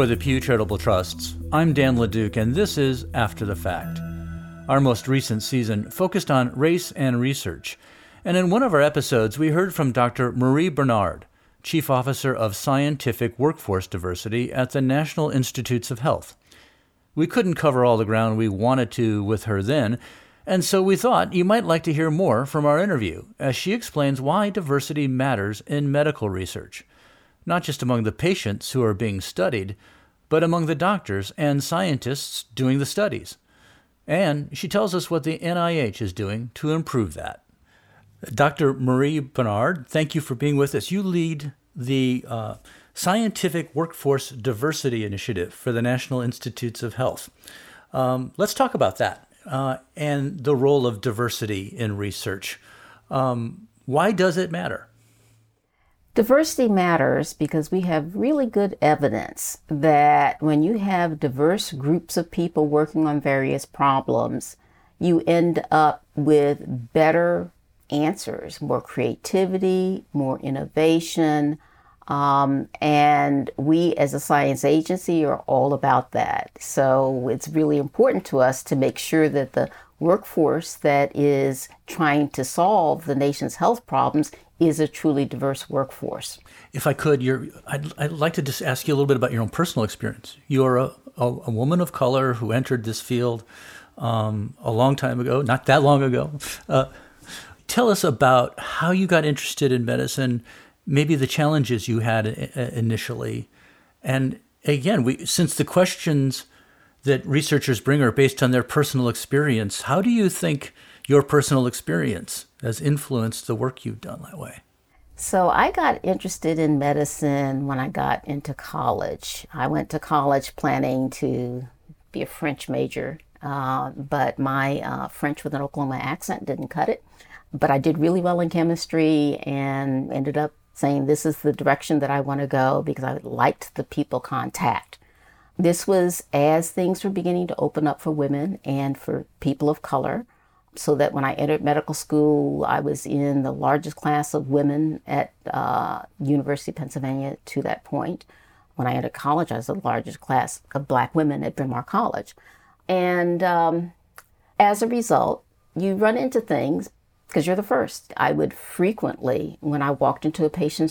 For the Pew Charitable Trusts, I'm Dan LeDuc, and this is After the Fact. Our most recent season focused on race and research, and in one of our episodes, we heard from Dr. Marie Bernard, Chief Officer of Scientific Workforce Diversity at the National Institutes of Health. We couldn't cover all the ground we wanted to with her then, and so we thought you might like to hear more from our interview as she explains why diversity matters in medical research not just among the patients who are being studied, but among the doctors and scientists doing the studies. And she tells us what the NIH is doing to improve that. Dr. Marie Bernard, thank you for being with us. You lead the uh, Scientific Workforce Diversity Initiative for the National Institutes of Health. Um, let's talk about that uh, and the role of diversity in research. Um, why does it matter? Diversity matters because we have really good evidence that when you have diverse groups of people working on various problems, you end up with better answers, more creativity, more innovation. Um, and we as a science agency are all about that. So it's really important to us to make sure that the workforce that is trying to solve the nation's health problems is a truly diverse workforce. If I could, I'd, I'd like to just ask you a little bit about your own personal experience. You're a, a, a woman of color who entered this field um, a long time ago, not that long ago. Uh, tell us about how you got interested in medicine, maybe the challenges you had initially. And again, we, since the questions that researchers bring are based on their personal experience, how do you think your personal experience has influenced the work you've done that way? So, I got interested in medicine when I got into college. I went to college planning to be a French major, uh, but my uh, French with an Oklahoma accent didn't cut it. But I did really well in chemistry and ended up saying this is the direction that I want to go because I liked the people contact. This was as things were beginning to open up for women and for people of color so that when I entered medical school, I was in the largest class of women at uh, University of Pennsylvania to that point. When I entered college, I was the largest class of black women at Bryn Mawr College. And um, as a result, you run into things because you're the first. I would frequently, when I walked into a patient's